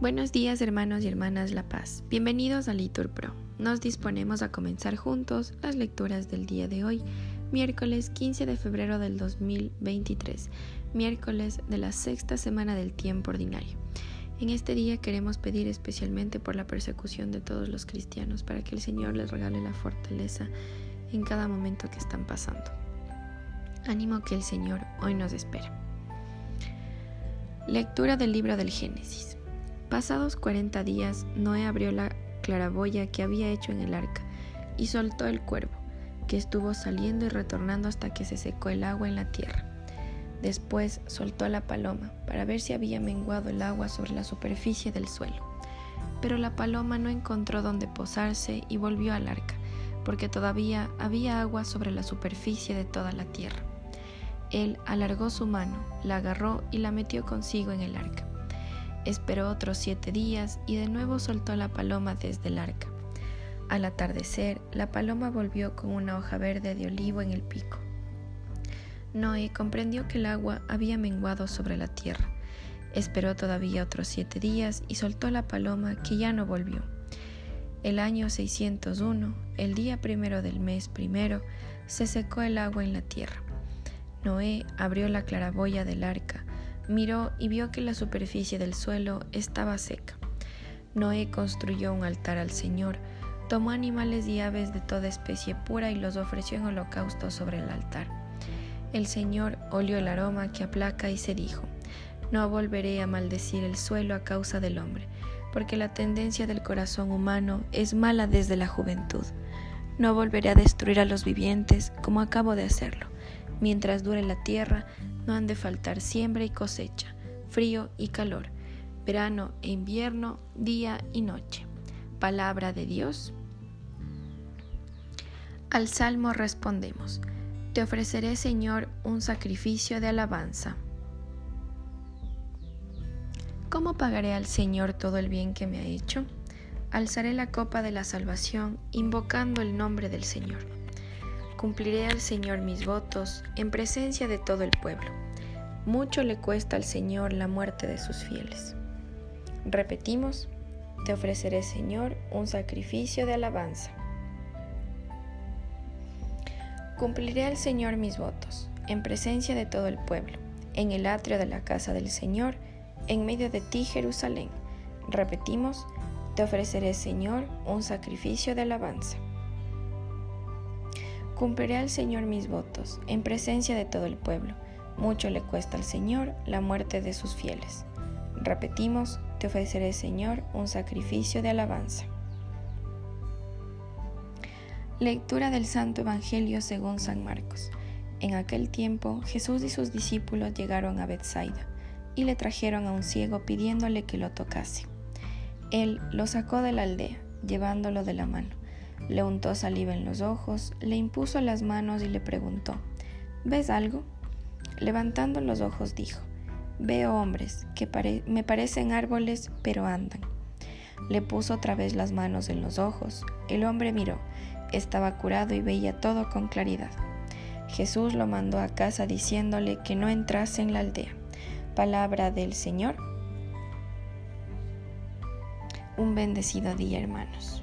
Buenos días hermanos y hermanas La Paz, bienvenidos a Litur Pro. Nos disponemos a comenzar juntos las lecturas del día de hoy, miércoles 15 de febrero del 2023, miércoles de la sexta semana del tiempo ordinario. En este día queremos pedir especialmente por la persecución de todos los cristianos, para que el Señor les regale la fortaleza en cada momento que están pasando. Ánimo que el Señor hoy nos espera. Lectura del libro del Génesis. Pasados cuarenta días, Noé abrió la claraboya que había hecho en el arca y soltó el cuervo, que estuvo saliendo y retornando hasta que se secó el agua en la tierra. Después soltó a la paloma para ver si había menguado el agua sobre la superficie del suelo. Pero la paloma no encontró dónde posarse y volvió al arca, porque todavía había agua sobre la superficie de toda la tierra. Él alargó su mano, la agarró y la metió consigo en el arca. Esperó otros siete días y de nuevo soltó la paloma desde el arca. Al atardecer, la paloma volvió con una hoja verde de olivo en el pico. Noé comprendió que el agua había menguado sobre la tierra. Esperó todavía otros siete días y soltó la paloma que ya no volvió. El año 601, el día primero del mes primero, se secó el agua en la tierra. Noé abrió la claraboya del arca, miró y vio que la superficie del suelo estaba seca. Noé construyó un altar al Señor, tomó animales y aves de toda especie pura y los ofreció en holocausto sobre el altar. El Señor olió el aroma que aplaca y se dijo, no volveré a maldecir el suelo a causa del hombre, porque la tendencia del corazón humano es mala desde la juventud. No volveré a destruir a los vivientes como acabo de hacerlo. Mientras dure la tierra, no han de faltar siembra y cosecha, frío y calor, verano e invierno, día y noche. Palabra de Dios. Al salmo respondemos, Te ofreceré Señor un sacrificio de alabanza. ¿Cómo pagaré al Señor todo el bien que me ha hecho? Alzaré la copa de la salvación, invocando el nombre del Señor. Cumpliré al Señor mis votos en presencia de todo el pueblo. Mucho le cuesta al Señor la muerte de sus fieles. Repetimos, te ofreceré Señor un sacrificio de alabanza. Cumpliré al Señor mis votos en presencia de todo el pueblo, en el atrio de la casa del Señor, en medio de ti Jerusalén. Repetimos, te ofreceré Señor un sacrificio de alabanza. Cumpliré al Señor mis votos, en presencia de todo el pueblo. Mucho le cuesta al Señor la muerte de sus fieles. Repetimos, te ofreceré, Señor, un sacrificio de alabanza. Lectura del Santo Evangelio según San Marcos. En aquel tiempo Jesús y sus discípulos llegaron a Bethsaida y le trajeron a un ciego pidiéndole que lo tocase. Él lo sacó de la aldea, llevándolo de la mano le untó saliva en los ojos, le impuso las manos y le preguntó, ¿ves algo? Levantando los ojos dijo, veo hombres que me parecen árboles, pero andan. Le puso otra vez las manos en los ojos. El hombre miró, estaba curado y veía todo con claridad. Jesús lo mandó a casa diciéndole que no entrase en la aldea. Palabra del Señor. Un bendecido día, hermanos.